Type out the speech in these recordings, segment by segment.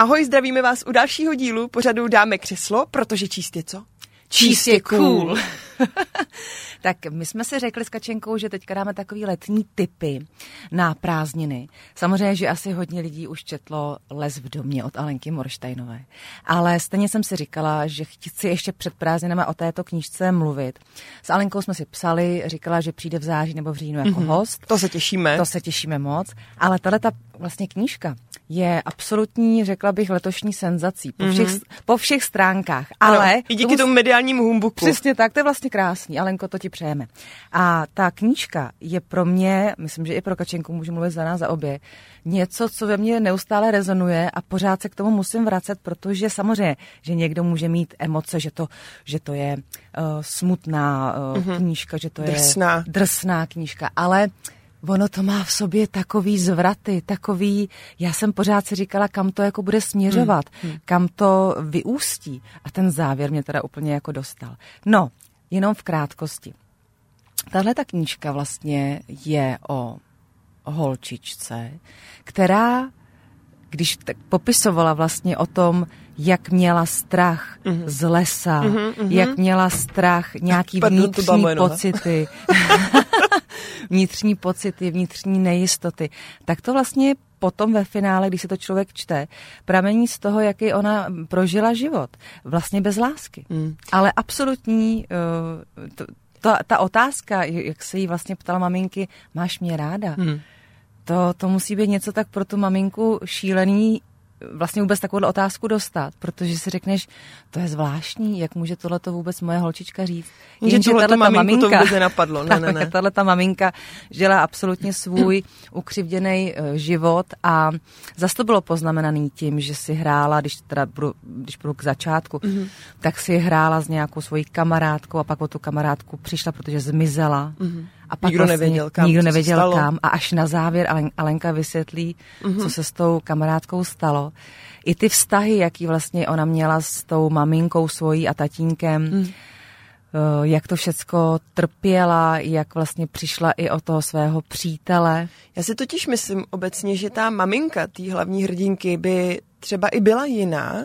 Ahoj, zdravíme vás u dalšího dílu pořadu Dáme křeslo, protože číst je co? Číst je cool. tak my jsme si řekli s Kačenkou, že teďka dáme takový letní typy na prázdniny. Samozřejmě, že asi hodně lidí už četlo Les v domě od Alenky Morštajnové. Ale stejně jsem si říkala, že chci ještě před prázdninami o této knížce mluvit. S Alenkou jsme si psali, říkala, že přijde v září nebo v říjnu jako mm-hmm. host. To se těšíme. To se těšíme moc. Ale tahle ta vlastně knížka je absolutní, řekla bych, letošní senzací po všech, mm-hmm. po všech stránkách. Ale ano, i díky tomu mediálnímu humbuku. Přesně tak, to je vlastně krásný. Alenko, to ti přejeme. A ta knížka je pro mě, myslím, že i pro Kačenku můžu mluvit za nás, za obě, něco, co ve mně neustále rezonuje a pořád se k tomu musím vracet, protože samozřejmě, že někdo může mít emoce, že to, že to je uh, smutná uh, mm-hmm. knížka, že to drsná. je drsná knížka, ale ono to má v sobě takový zvraty, takový, já jsem pořád si říkala, kam to jako bude směřovat, hmm. Hmm. kam to vyústí. A ten závěr mě teda úplně jako dostal. No, jenom v krátkosti. Tahle ta knížka vlastně je o holčičce, která, když tak popisovala vlastně o tom, jak měla strach mm-hmm. z lesa, mm-hmm, jak měla strach nějaký vnitřní pocity, vnitřní pocity, vnitřní nejistoty, tak to vlastně potom ve finále, když se to člověk čte, pramení z toho, jaký ona prožila život. Vlastně bez lásky. Mm. Ale absolutní, uh, to, ta, ta otázka, jak se jí vlastně ptala maminky, máš mě ráda? Mm. To, to musí být něco tak pro tu maminku šílený, vlastně vůbec takovou otázku dostat, protože si řekneš, to je zvláštní, jak může tohle to vůbec moje holčička říct. Jenže tahle maminka, to vůbec nenapadlo. Ne, ne, ne. Tahle ta maminka žila absolutně svůj ukřivděný uh, život a zase to bylo poznamenaný tím, že si hrála, když teda budu, když budu k začátku, mm-hmm. tak si hrála s nějakou svojí kamarádkou a pak o tu kamarádku přišla, protože zmizela. Mm-hmm a pak nikdo vlastně nevěděl kam. Nikdo nevěděl kam a až na závěr Alenka vysvětlí, mm-hmm. co se s tou kamarádkou stalo. I ty vztahy, jaký vlastně ona měla s tou maminkou svojí a tatínkem, mm. jak to všecko trpěla, jak vlastně přišla i o toho svého přítele. Já si totiž myslím obecně, že ta maminka té hlavní hrdinky by třeba i byla jiná,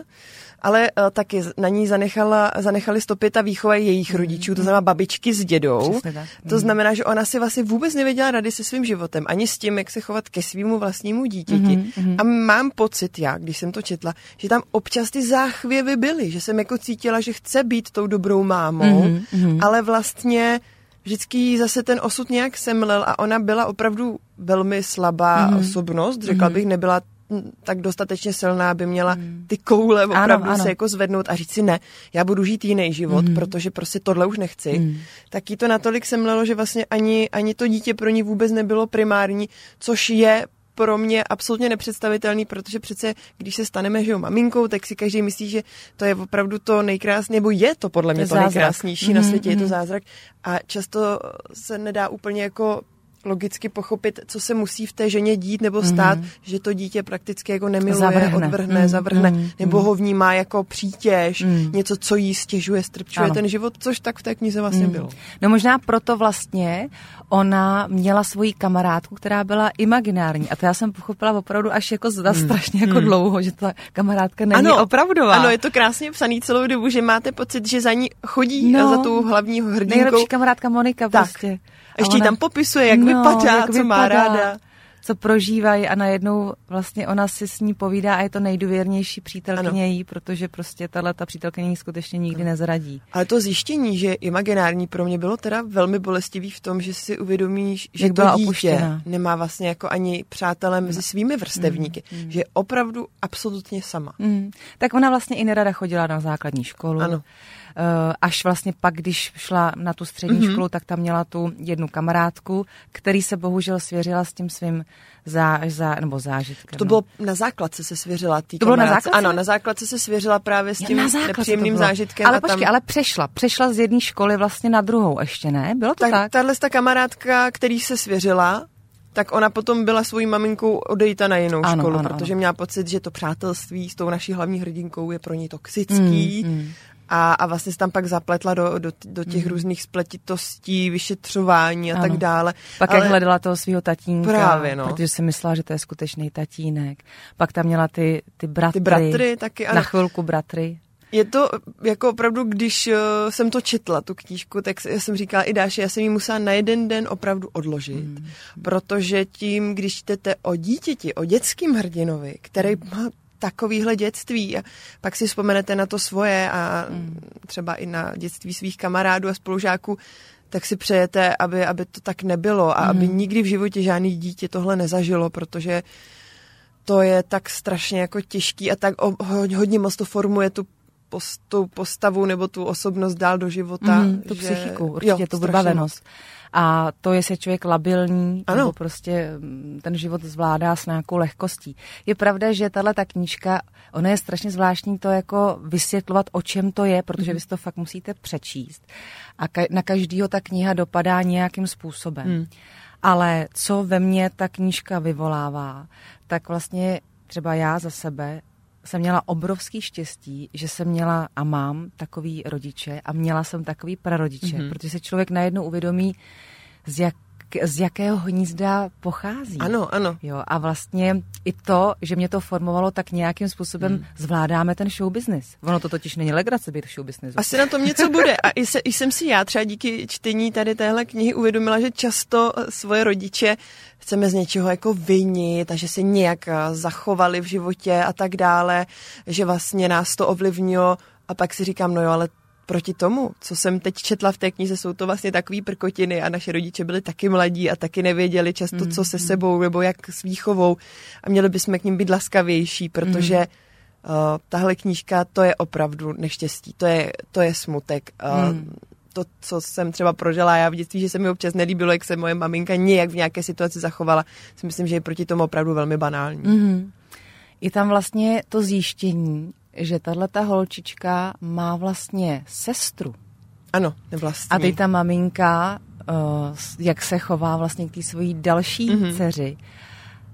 ale uh, taky na ní zanechala, zanechali stopy ta výchova jejich mm. rodičů, to znamená babičky s dědou. To mm. znamená, že ona si vlastně vůbec nevěděla rady se svým životem, ani s tím, jak se chovat ke svýmu vlastnímu dítěti. Mm-hmm. A mám pocit, já, když jsem to četla, že tam občas ty záchvěvy byly, že jsem jako cítila, že chce být tou dobrou mámou, mm-hmm. ale vlastně vždycky zase ten osud nějak semlel a ona byla opravdu velmi slabá mm-hmm. osobnost, řekla mm-hmm. bych, nebyla tak dostatečně silná, aby měla hmm. ty koule opravdu ano, ano. se jako zvednout a říct si ne, já budu žít jiný život, mm. protože prostě tohle už nechci. Mm. Tak jí to natolik semlelo, že vlastně ani, ani to dítě pro ní vůbec nebylo primární, což je pro mě absolutně nepředstavitelný, protože přece, když se staneme že jo, maminkou, tak si každý myslí, že to je opravdu to nejkrásnější, nebo je to podle mě to, to nejkrásnější mm-hmm. na světě, je to mhm. zázrak. A často se nedá úplně jako logicky pochopit, co se musí v té ženě dít nebo stát, mm. že to dítě prakticky jako nemiluje, zavrhne. odvrhne, mm. zavrhne, mm. nebo ho vnímá jako přítěž, mm. něco, co jí stěžuje, strpčuje ano. ten život, což tak v té knize vlastně mm. bylo. No možná proto vlastně ona měla svoji kamarádku, která byla imaginární. A to já jsem pochopila opravdu až jako za mm. strašně jako mm. dlouho, že ta kamarádka není ano, opravdová. Ano, je to krásně psaný celou dobu, že máte pocit, že za ní chodí no, za tu hlavní hrdinkou. Nejlepší kamarádka Monika tak. prostě. Ještě ona, tam popisuje, jak no, vypadá, jak co vypadá, má ráda. Co prožívají a najednou vlastně ona si s ní povídá a je to nejdůvěrnější přítelkyně jí, protože prostě tahle ta přítelkyně jí skutečně nikdy ano. nezradí. Ale to zjištění, že je imaginární pro mě bylo teda velmi bolestivý v tom, že si uvědomíš, že jak to dítě opuštěná. nemá vlastně jako ani přátelé mezi svými vrstevníky, mm, mm. že je opravdu absolutně sama. Mm. Tak ona vlastně i nerada chodila na základní školu. Ano. Eh, až vlastně pak, když šla na tu střední mm-hmm. školu, tak tam měla tu jednu kamarádku, který se bohužel svěřila s tím svým zá, zá, nebo zážitkem. To bylo na základce se svěřila tý To bylo na základce? Ano, na základce se svěřila právě s tím nepříjemným zážitkem. Ale počkej, tam... ale přešla. Přešla z jedné školy vlastně na druhou ještě, ne? Bylo to tak? tak? Tahle ta kamarádka, který se svěřila, tak ona potom byla svojí maminkou odejta na jinou ano, školu, ano, protože ano. měla pocit, že to přátelství s tou naší hlavní hrdinkou je pro ní toxický mm, mm a, a vlastně se tam pak zapletla do, do, do těch mm. různých spletitostí, vyšetřování a ano. tak dále. Pak Ale... jak hledala toho svého tatínka, Právě, no. protože si myslela, že to je skutečný tatínek. Pak tam měla ty, ty bratry. Ty bratry taky, ano. Na chvilku bratry. Je to jako opravdu, když uh, jsem to četla, tu knížku, tak jsem říkala i Dáši, já jsem ji musela na jeden den opravdu odložit, mm. protože tím, když čtete o dítěti, o dětským hrdinovi, který mm. má takovýhle dětství a pak si vzpomenete na to svoje a mm. třeba i na dětství svých kamarádů a spolužáků, tak si přejete, aby, aby to tak nebylo a mm. aby nikdy v životě žádný dítě tohle nezažilo, protože to je tak strašně jako těžký a tak hodně moc to formuje tu post, tu postavu nebo tu osobnost dál do života. Mm, tu že, psychiku, určitě jo, tu vybavenost. A to, jestli je člověk labilní, ano. nebo prostě mm, ten život zvládá s nějakou lehkostí. Je pravda, že tahle ta knížka, ona je strašně zvláštní to jako vysvětlovat, o čem to je, protože mm. vy si to fakt musíte přečíst. A ka- na každýho ta kniha dopadá nějakým způsobem. Mm. Ale co ve mně ta knížka vyvolává, tak vlastně třeba já za sebe jsem měla obrovský štěstí, že jsem měla a mám takový rodiče a měla jsem takový prarodiče, mm-hmm. protože se člověk najednou uvědomí, z jak z jakého hnízda pochází. Ano, ano. Jo, a vlastně i to, že mě to formovalo, tak nějakým způsobem hmm. zvládáme ten show business. Ono to totiž není legrace být show business. Asi na tom něco bude. A i, se, i jsem si já třeba díky čtení tady téhle knihy uvědomila, že často svoje rodiče chceme z něčeho jako vinit a že se nějak zachovali v životě a tak dále, že vlastně nás to ovlivnilo a pak si říkám, no jo, ale proti tomu, co jsem teď četla v té knize, jsou to vlastně takové prkotiny a naše rodiče byli taky mladí a taky nevěděli často, mm. co se mm. sebou nebo jak s výchovou a měli bychom k ním být laskavější, protože mm. uh, tahle knížka, to je opravdu neštěstí, to je, to je smutek. Uh, mm. To, co jsem třeba prožila já v dětství, že se mi občas nelíbilo, jak se moje maminka nějak v nějaké situaci zachovala, si myslím, že je proti tomu opravdu velmi banální. Mm. Je tam vlastně to zjištění, že tahle ta holčička má vlastně sestru. Ano, nevlastní. A teď ta maminka, uh, jak se chová vlastně k té svojí další mm-hmm. dceři.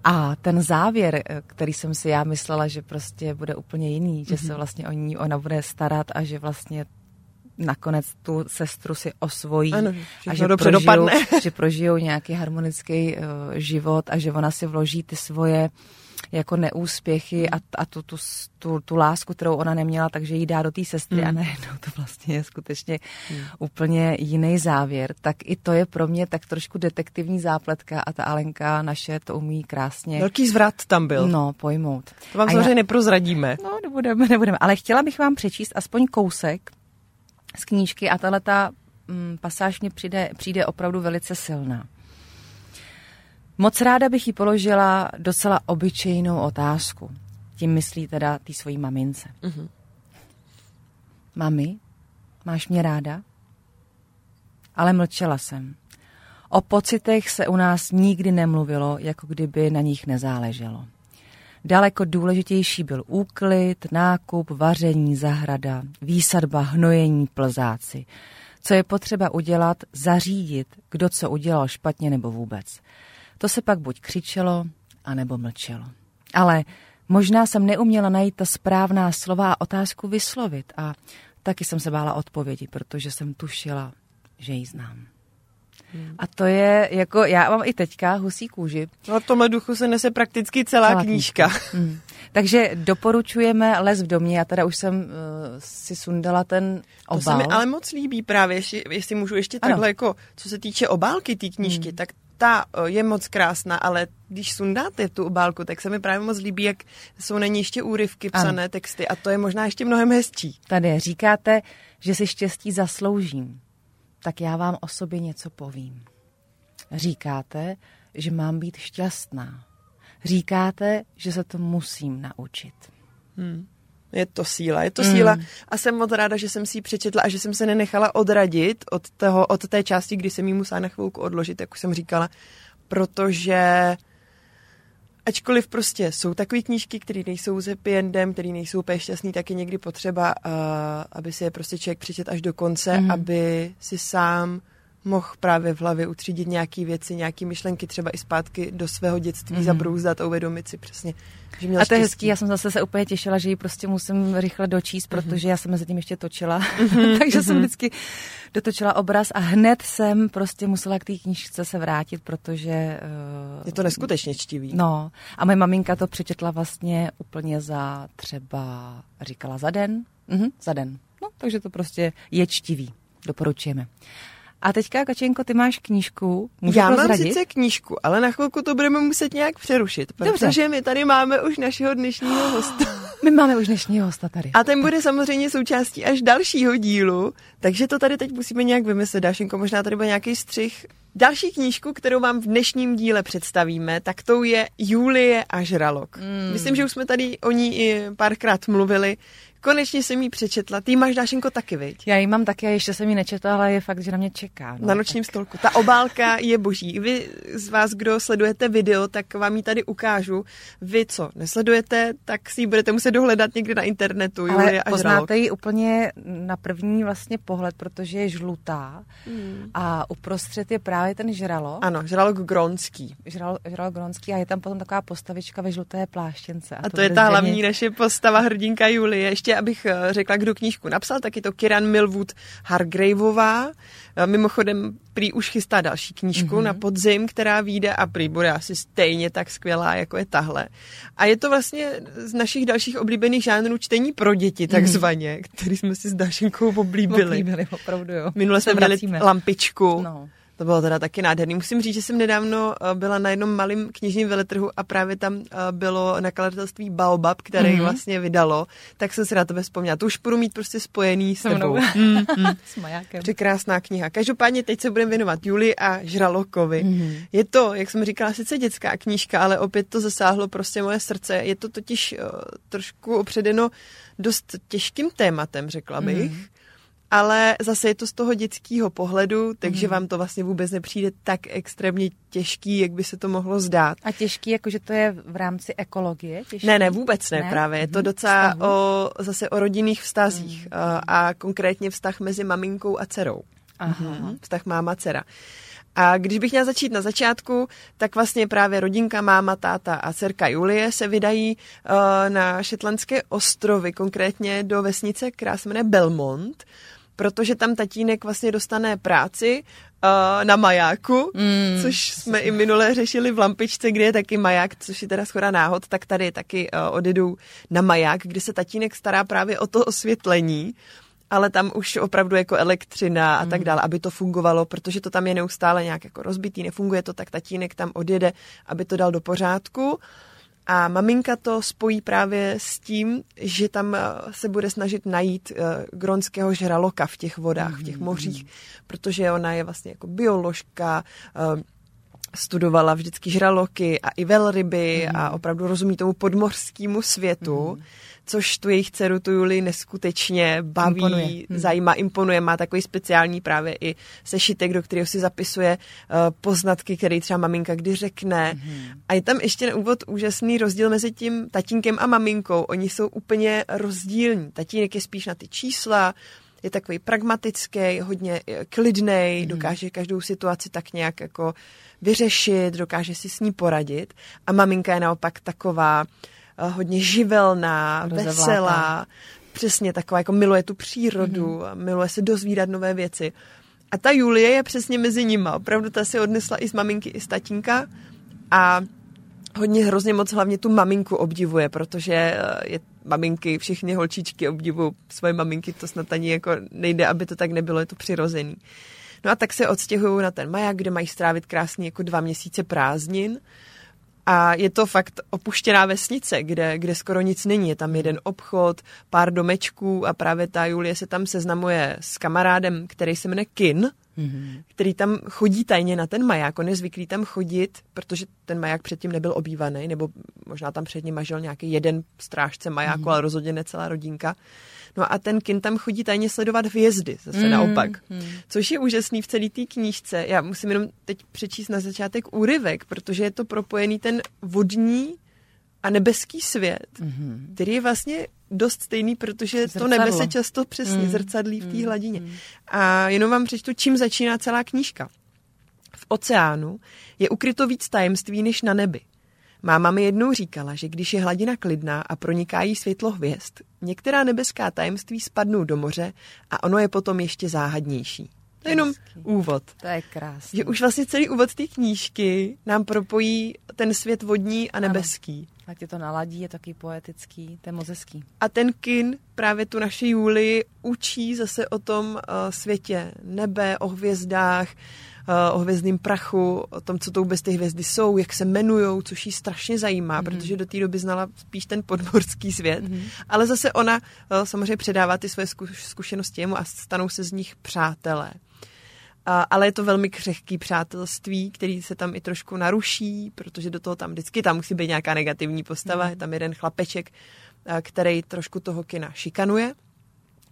A ten závěr, eh, který jsem si já myslela, že prostě bude úplně jiný, že mm-hmm. se vlastně o ní ona bude starat a že vlastně nakonec tu sestru si osvojí ano, a že dobře prožijou, dopadne. že prožijou nějaký harmonický uh, život a že ona si vloží ty svoje uh, jako neúspěchy a, a tu, tu, tu, tu lásku, kterou ona neměla, takže ji dá do té sestry mm. a najednou to vlastně je skutečně mm. úplně jiný závěr. Tak i to je pro mě tak trošku detektivní zápletka a ta Alenka naše to umí krásně. Velký zvrat tam byl. No, pojmout. To vám samozřejmě neprozradíme. No, nebudeme, nebudeme. Ale chtěla bych vám přečíst aspoň kousek z knížky a tahle ta mm, pasáž mě přijde, přijde opravdu velice silná. Moc ráda bych jí položila docela obyčejnou otázku. Tím myslí teda ty svojí mamince. Mm-hmm. Mami, máš mě ráda? Ale mlčela jsem. O pocitech se u nás nikdy nemluvilo, jako kdyby na nich nezáleželo. Daleko důležitější byl úklid, nákup, vaření, zahrada, výsadba, hnojení, plzáci. Co je potřeba udělat, zařídit, kdo co udělal špatně nebo vůbec. To se pak buď křičelo, anebo mlčelo. Ale možná jsem neuměla najít ta správná slova a otázku vyslovit a taky jsem se bála odpovědi, protože jsem tušila, že ji znám. Hmm. A to je jako, já mám i teďka husí kůži. No v tomhle duchu se nese prakticky celá, celá knížka. knížka. Hmm. Takže doporučujeme Les v domě, já teda už jsem uh, si sundala ten obal. To se mi ale moc líbí právě, jestli, jestli můžu ještě ano. takhle jako, co se týče obálky té knížky, hmm. tak ta je moc krásná, ale když sundáte tu obálku, tak se mi právě moc líbí, jak jsou na ní ještě úryvky, psané ano. texty a to je možná ještě mnohem hezčí. Tady říkáte, že si štěstí zasloužím, tak já vám o sobě něco povím. Říkáte, že mám být šťastná. Říkáte, že se to musím naučit. Hmm. Je to síla, je to mm. síla a jsem moc ráda, že jsem si ji přečetla a že jsem se nenechala odradit od, toho, od té části, kdy jsem ji musela na chvilku odložit, jak už jsem říkala, protože ačkoliv prostě jsou takové knížky, které nejsou s happy endem, které nejsou úplně šťastný, tak je někdy potřeba, uh, aby si je prostě člověk přečet až do konce, mm. aby si sám mohl právě v hlavě utřídit nějaké věci, nějaké myšlenky, třeba i zpátky do svého dětství mm-hmm. zabrouzdat a uvědomit si přesně, že měl A to je štěstí. hezký, já jsem zase se úplně těšila, že ji prostě musím rychle dočíst, Mhm. protože já jsem mezi tím ještě točila, takže jsem vždycky dotočila obraz a hned jsem prostě musela k té knížce se vrátit, protože... Uh, Je to neskutečně čtivý. No, a moje maminka to přečetla vlastně úplně za třeba, říkala za den, mhm, za den. No, takže to prostě je čtivý. Doporučujeme. A teďka, Kačenko, ty máš knížku. Můžu Já mám prozradit? sice knížku, ale na chvilku to budeme muset nějak přerušit, Dobře. protože my tady máme už našeho dnešního hosta. My máme už dnešního hosta tady. A ten bude samozřejmě součástí až dalšího dílu, takže to tady teď musíme nějak vymyslet. Dášenko, možná tady bude nějaký střih. Další knížku, kterou vám v dnešním díle představíme, tak tou je Julie a žralok. Mm. Myslím, že už jsme tady o ní i párkrát mluvili. Konečně jsem ji přečetla. Ty máš, Dášenko, taky, viď? Já ji mám taky a ještě jsem ji nečetla, ale je fakt, že na mě čeká. No. Na nočním stolku. Ta obálka je boží. Vy z vás, kdo sledujete video, tak vám ji tady ukážu. Vy, co nesledujete, tak si ji budete muset dohledat někde na internetu. Ale Julie a žralok. poznáte ji úplně na první vlastně pohled, protože je žlutá Hmm. a uprostřed je právě ten žralo. Ano, žralok gronský. Žralo, žralo gronský a je tam potom taková postavička ve žluté pláštěnce. A to, je bude ta hlavní naše postava hrdinka Julie. Ještě abych eh, řekla, kdo knížku napsal, tak je to Kiran Milwood Hargraveová. Eh, Mimochodem, prý už chystá další knížku mm-hmm. na podzim, která vyjde a prý bude asi stejně tak skvělá, jako je tahle. A je to vlastně z našich dalších oblíbených žánrů čtení pro děti, takzvaně, mm-hmm. který jsme si s Dašenkou oblíbili. Oblíbili, opravdu jo. Minule jsme měli lampičku. No. To bylo teda taky nádherný. Musím říct, že jsem nedávno eh, byla na jednom malém knižním veletrhu a právě tam eh, bylo nakladatelství Baobab, které Mhm. mm-hmm. vlastně vydalo, tak jsem si na tebe vzpomněla. To už budu mít prostě spojený s Se tebou. mnou. Mm, mm. S majákem. Překrásná kniha. Každopádně teď se budeme věnovat Juli a Žralokovi. Mhm. Mm-hmm. Je to, jak jsem říkala, sice dětská knížka, ale opět to zasáhlo prostě moje srdce. Je to totiž uh, trošku opředeno dost těžkým tématem, řekla bych. Mhm. Mm-hmm. Ale zase je to z toho dětského pohledu, takže Mhm. vám to vlastně vůbec nepřijde tak extrémně těžký, jak by se to mohlo zdát. A těžký, jakože to je v rámci ekologie? Těžký? Ne, ne, vůbec ne, Ne? právě. Je to Mhm. docela Vztahu. o, zase o rodinných vztazích mm. a konkrétně vztah mezi maminkou a dcerou. Aha. Mhm, Vztah máma-dcera. A když bych měla začít na začátku, tak vlastně právě rodinka, máma, táta a dcerka Julie se vydají uh, na šetlandské ostrovy, konkrétně do vesnice, která se jmenuje Belmont, protože tam tatínek vlastně dostane práci uh, na majáku, Mm. což jsme i minule řešili v Lampičce, kde je taky maják, což je teda schoda náhod, tak tady taky uh, odjedou na maják, kde se tatínek stará právě o to osvětlení, ale tam už opravdu jako elektřina a tak dále, aby to fungovalo, protože to tam je neustále nějak jako rozbitý, nefunguje to, tak tatínek tam odjede, aby to dal do pořádku. A maminka to spojí právě s tím, že tam eh, se bude snažit najít uh, gronského žraloka v těch vodách, v těch mořích, protože ona je vlastně jako bioložka, uh, studovala vždycky žraloky a i velryby mm. a opravdu rozumí tomu podmořskému světu, mm. Což tu jejich dceru, tu Juli, neskutečně baví, Imponuje. imponuje. Mm. zajímá, imponuje, má takový speciální právě i sešitek, do kterého si zapisuje uh, poznatky, které třeba maminka kdy řekne. Mm. A je tam ještě na úvod úžasný rozdíl mezi tím tatínkem a maminkou. Oni jsou úplně rozdílní. Tatínek je spíš na ty čísla, je takový pragmatický, hodně klidný, dokáže každou situaci tak nějak jako vyřešit, dokáže si s ní poradit. A maminka je naopak taková hodně živelná, Rozevlátá. veselá, přesně taková, jako miluje tu přírodu, mm-hmm. miluje se dozvídat nové věci. A ta Julie je přesně mezi nima. Opravdu ta si odnesla i z maminky, i z tatínka. A hodně hrozně moc hlavně tu maminku obdivuje, protože eh, je maminky, všechny holčičky obdivují svoje maminky, to snad ani jako nejde, aby to tak nebylo, je to přirozený. No a tak se odstěhují na ten maják, kde mají strávit krásný jako dva měsíce prázdnin. A je to fakt opuštěná vesnice, kde, kde skoro nic není. Je tam jeden obchod, pár domečků a právě ta Julie se tam seznamuje s kamarádem, který se jmenuje Kin, Mhm. který tam chodí tajně na ten maják. On je zvyklý tam chodit, protože ten maják předtím nebyl obývaný, nebo možná tam před ním mažil nějaký jeden strážce majáku, Mhm. mm. ale rozhodně ne celá rodinka. No a ten kin tam chodí tajně sledovat hvězdy, zase Mm, mm. naopak. mm. Což je úžasný v celé té knížce. Já musím jenom teď přečíst na začátek úryvek, protože je to propojený ten vodní a nebeský svět, Mhm. který je vlastně dost stejný, protože Zrcadlo. to nebe se často přesně Mm. zrcadlí v té Mm. hladině. A jenom vám přečtu, čím začíná celá knížka. V oceánu je ukryto víc tajemství než na nebi. Máma mi jednou říkala, že když je hladina klidná a proniká jí světlo hvězd, některá nebeská tajemství spadnou do moře a ono je potom ještě záhadnější. To je jenom Hezký. úvod. To je krásné. Že už vlastně celý úvod té knížky nám propojí ten svět vodní a nebeský. Tak tě to naladí, je taky poetický, to je moc hezký. A ten kin právě tu naši Juli učí zase o tom uh, světě nebe, o hvězdách, uh, o hvězdném prachu, o tom, co to vůbec ty hvězdy jsou, jak se jmenujou, což jí strašně zajímá, mm-hmm. protože do té doby znala spíš ten podmorský svět. Mm-hmm. Ale zase ona uh, samozřejmě předává ty své zkuš- zkušenosti jemu a stanou se z nich přátelé. A, ale je to velmi křehký přátelství, který se tam i trošku naruší, protože do toho tam vždycky tam musí být nějaká negativní postava. Je tam jeden chlapeček, který trošku toho kina šikanuje.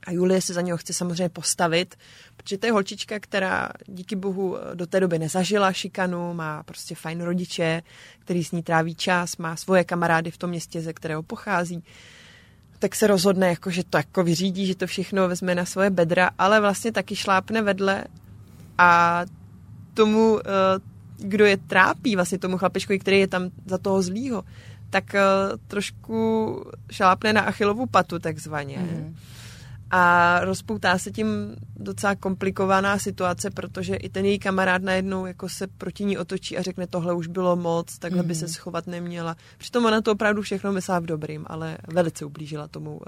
A Julie se za něho chce samozřejmě postavit, protože to je holčička, která díky bohu do té doby nezažila šikanu, má prostě fajn rodiče, který s ní tráví čas, má svoje kamarády v tom městě, ze kterého pochází tak se rozhodne, jako, že to jako vyřídí, že to všechno vezme na svoje bedra, ale vlastně taky šlápne vedle a tomu, eh, kdo je trápí, vlastně tomu chlapečkovi, který je tam za toho zlýho, tak eh, trošku šlápne na achilovu patu takzvaně. Mm. A rozpoutá se tím docela komplikovaná situace, protože i ten její kamarád najednou jako se proti ní otočí a řekne, tohle už bylo moc, takhle mm. by se schovat neměla. Přitom ona to opravdu všechno myslela v dobrým, ale velice ublížila tomu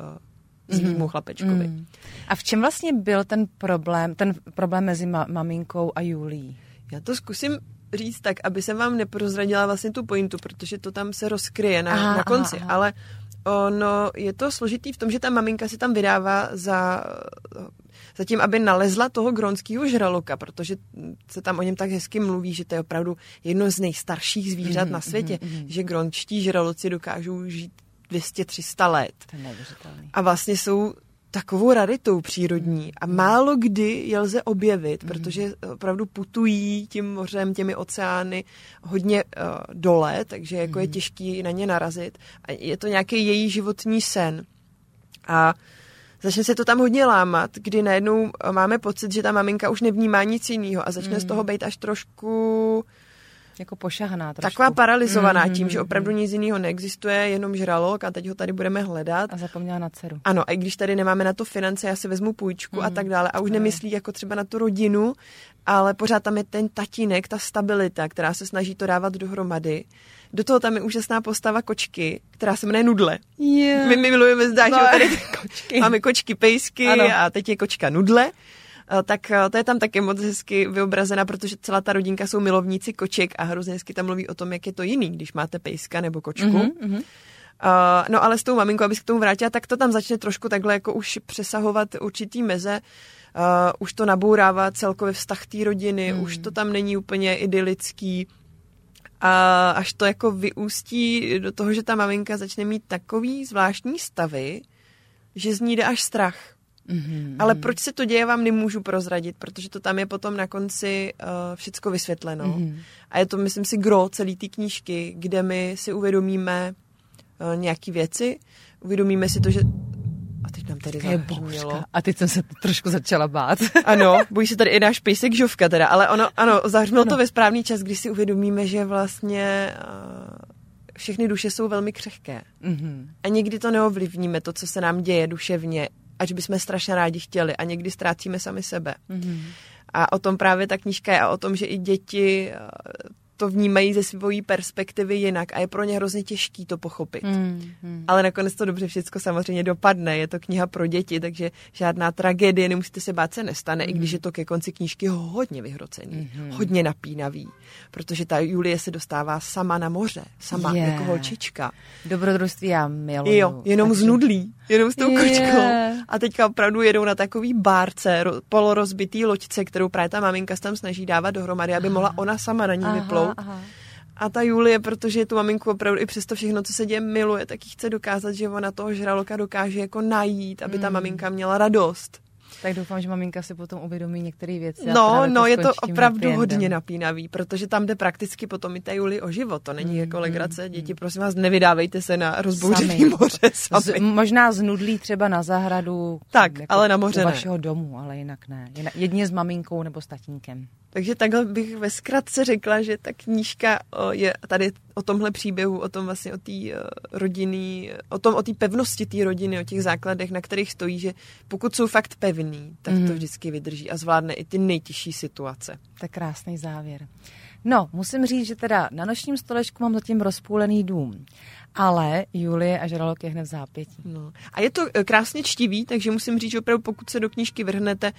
zlýmu mm. chlapečkovi. Mm. A v čem vlastně byl ten problém, ten problém mezi ma- maminkou a Julí? Já to zkusím říct tak, aby jsem vám neprozradila vlastně tu pointu, protože to tam se rozkryje na, Aha, na konci, aha, aha. ale ono je to složitý v tom, že ta maminka si tam vydává za, za tím, aby nalezla toho gronského žraloka, protože se tam o něm tak hezky mluví, že to je opravdu jedno z nejstarších zvířat Mhm, na světě, mhm, mhm. že grončtí žraloci dokážou žít 200-300 let. To je neuvěřitelný. A vlastně jsou takovou raritou přírodní a málo kdy je lze objevit, protože opravdu putují tím mořem, těmi oceány hodně uh, dole, takže jako je těžký na ně narazit. A je to nějaký její životní sen. A začne se to tam hodně lámat, kdy najednou eh, máme pocit, že ta maminka už nevnímá nic jiného a začne z toho být až trošku Jako pošahaná trošku. taková paralizovaná Mhm, tím, že mhm. opravdu nic jiného neexistuje, jenom žralok a teď ho tady budeme hledat. A zapomněla na dceru. Ano, a i když tady nemáme na to finance, já si vezmu půjčku mm. a tak dále. A už nemyslí jako třeba na tu rodinu, ale pořád tam je ten tatínek, ta stabilita, která se snaží to dávat dohromady. Do toho tam je úžasná postava kočky, která se jmenuje Nudle. Yeah. My, my milujeme zdá, No, že tady kočky. máme kočky, pejsky Ano. a teď je kočka Nudle. A Tak a, to je tam taky moc hezky vyobrazena, protože celá ta rodinka jsou milovníci koček a hrozně hezky tam mluví o tom, jak je to jiný, když máte pejska nebo kočku. Mhm, mhm. Uh, no ale s tou maminkou, abych se k tomu vrátila, tak to tam začne trošku takhle jako už přesahovat určitý meze. Uh, už to nabourává celkově vztah té rodiny, Hmm. už to tam není úplně idylický. A až to jako vyústí do toho, že ta maminka začne mít takový zvláštní stavy, že z ní jde až strach. Mhm. Ale proč se to děje, vám nemůžu prozradit, protože to tam je potom na konci uh, všecko vysvětleno. Mhm. A je to, myslím si, gro celé té knížky, kde my si uvědomíme uh, nějaké věci, uvědomíme si to, že... A teď nám tady zahřmělo. A teď jsem se trošku začala bát. Ano, bojí se tady i náš pejsek Žovka teda, ale ono, ano, zahřmělo to ve správný čas, když si uvědomíme, že vlastně uh, všechny duše jsou velmi křehké. Mhm. A někdy to neovlivníme, to, co se nám děje duševně, ať bychom strašně rádi chtěli a někdy ztrácíme sami sebe. Mhm. A o tom právě ta knížka je a o tom, že i děti to vnímají ze svojí perspektivy jinak a je pro ně hrozně těžký to pochopit. Mhm. Ale nakonec to dobře všechno samozřejmě dopadne. Je to kniha pro děti, takže žádná tragédie, nemusíte se bát, se nestane, i když je to ke konci knížky hodně vyhrocený, hodně napínavý, protože ta Julie se dostává sama na moře, sama Je. jako holčička. Dobrodružství já miluju. Jo, jenom takže- z nudlí, jenom s tou Je. kočkou. A teďka opravdu jedou na takový bárce, ro- polorozbitý loďce, kterou právě ta maminka se tam snaží dávat dohromady, aby mohla ona sama na ní Aha, vyplout. Aha. A ta Julie, protože tu maminku opravdu i přesto všechno, co se děje, miluje, tak jí chce dokázat, že ona toho žraloka dokáže jako najít, aby ta Mm. maminka měla radost. Tak doufám, že maminka si potom uvědomí některé věci. No, no, je to opravdu hodně napínavý, protože tam jde prakticky potom i ta Juli o život. To není mm, jako legrace. Mm, Děti, prosím vás, nevydávejte se na rozbouřený moře sami. Z, možná znudlí třeba na zahradu. Tak, jako ale na moře ne. vašeho domu, ale jinak ne. Jedně s maminkou nebo s tatínkem. Takže takhle bych ve zkratce řekla, že ta knížka je tady o tomhle příběhu, o tom vlastně o té e, rodiny, o tom o té pevnosti té rodiny, o těch základech, na kterých stojí, že pokud jsou fakt pevný, tak mm. to mhm. vždycky vydrží a zvládne i ty nejtěžší situace. Tak krásný závěr. No, musím říct, že teda na nočním stolečku mám zatím rozpůlený dům. Ale Julie a žralok je hned v zápětí. No. A je to e, krásně čtivý, takže musím říct, že opravdu pokud se do knížky vrhnete,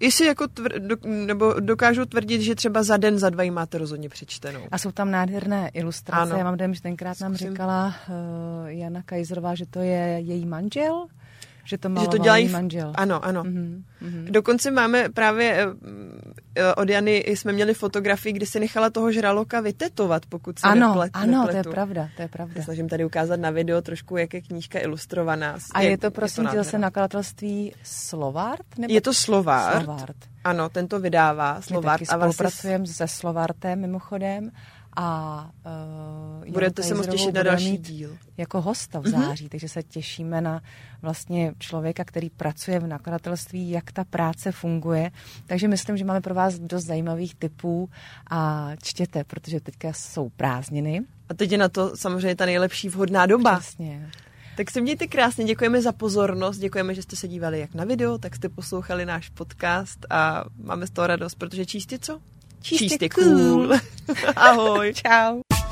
Jestli jako tvr, do, nebo dokážu tvrdit, že třeba za den, za dva ji máte rozhodně přečtenou. A jsou tam nádherné ilustrace. Ano. Já mám dojem, že tenkrát nám Zkusím. říkala uh, Jana Kajzerová, že to je její manžel. Že to, že to dělají manžel. Ano, ano. Mm-hmm. Dokonce máme právě eh, od Jany jsme měli fotografii, kdy se nechala toho žraloka vytetovat, pokud se ano, neplet, Ano, nepletu. to je pravda, to je pravda. Já snažím tady ukázat na video trošku, jak je knížka ilustrovaná. A je, je to prosím tě zase nakladatelství Slovart? Nebo? Je to Slovart. Slovart. Ano, ten to vydává. Slovart. My taky spolupracujeme se Slovartem mimochodem a uh, budete se moc těšit na další díl. Jako hosta v mhm. září, mm-hmm. takže se těšíme na vlastně člověka, který pracuje v nakladatelství, jak ta práce funguje. Takže myslím, že máme pro vás dost zajímavých typů a čtěte, protože teďka jsou prázdniny. A teď je na to samozřejmě ta nejlepší vhodná doba. Přesně. Tak se mějte krásně, děkujeme za pozornost, děkujeme, že jste se dívali jak na video, tak jste poslouchali náš podcast a máme z toho radost, protože číst je co? Číst je cool. Ahoj. Čau.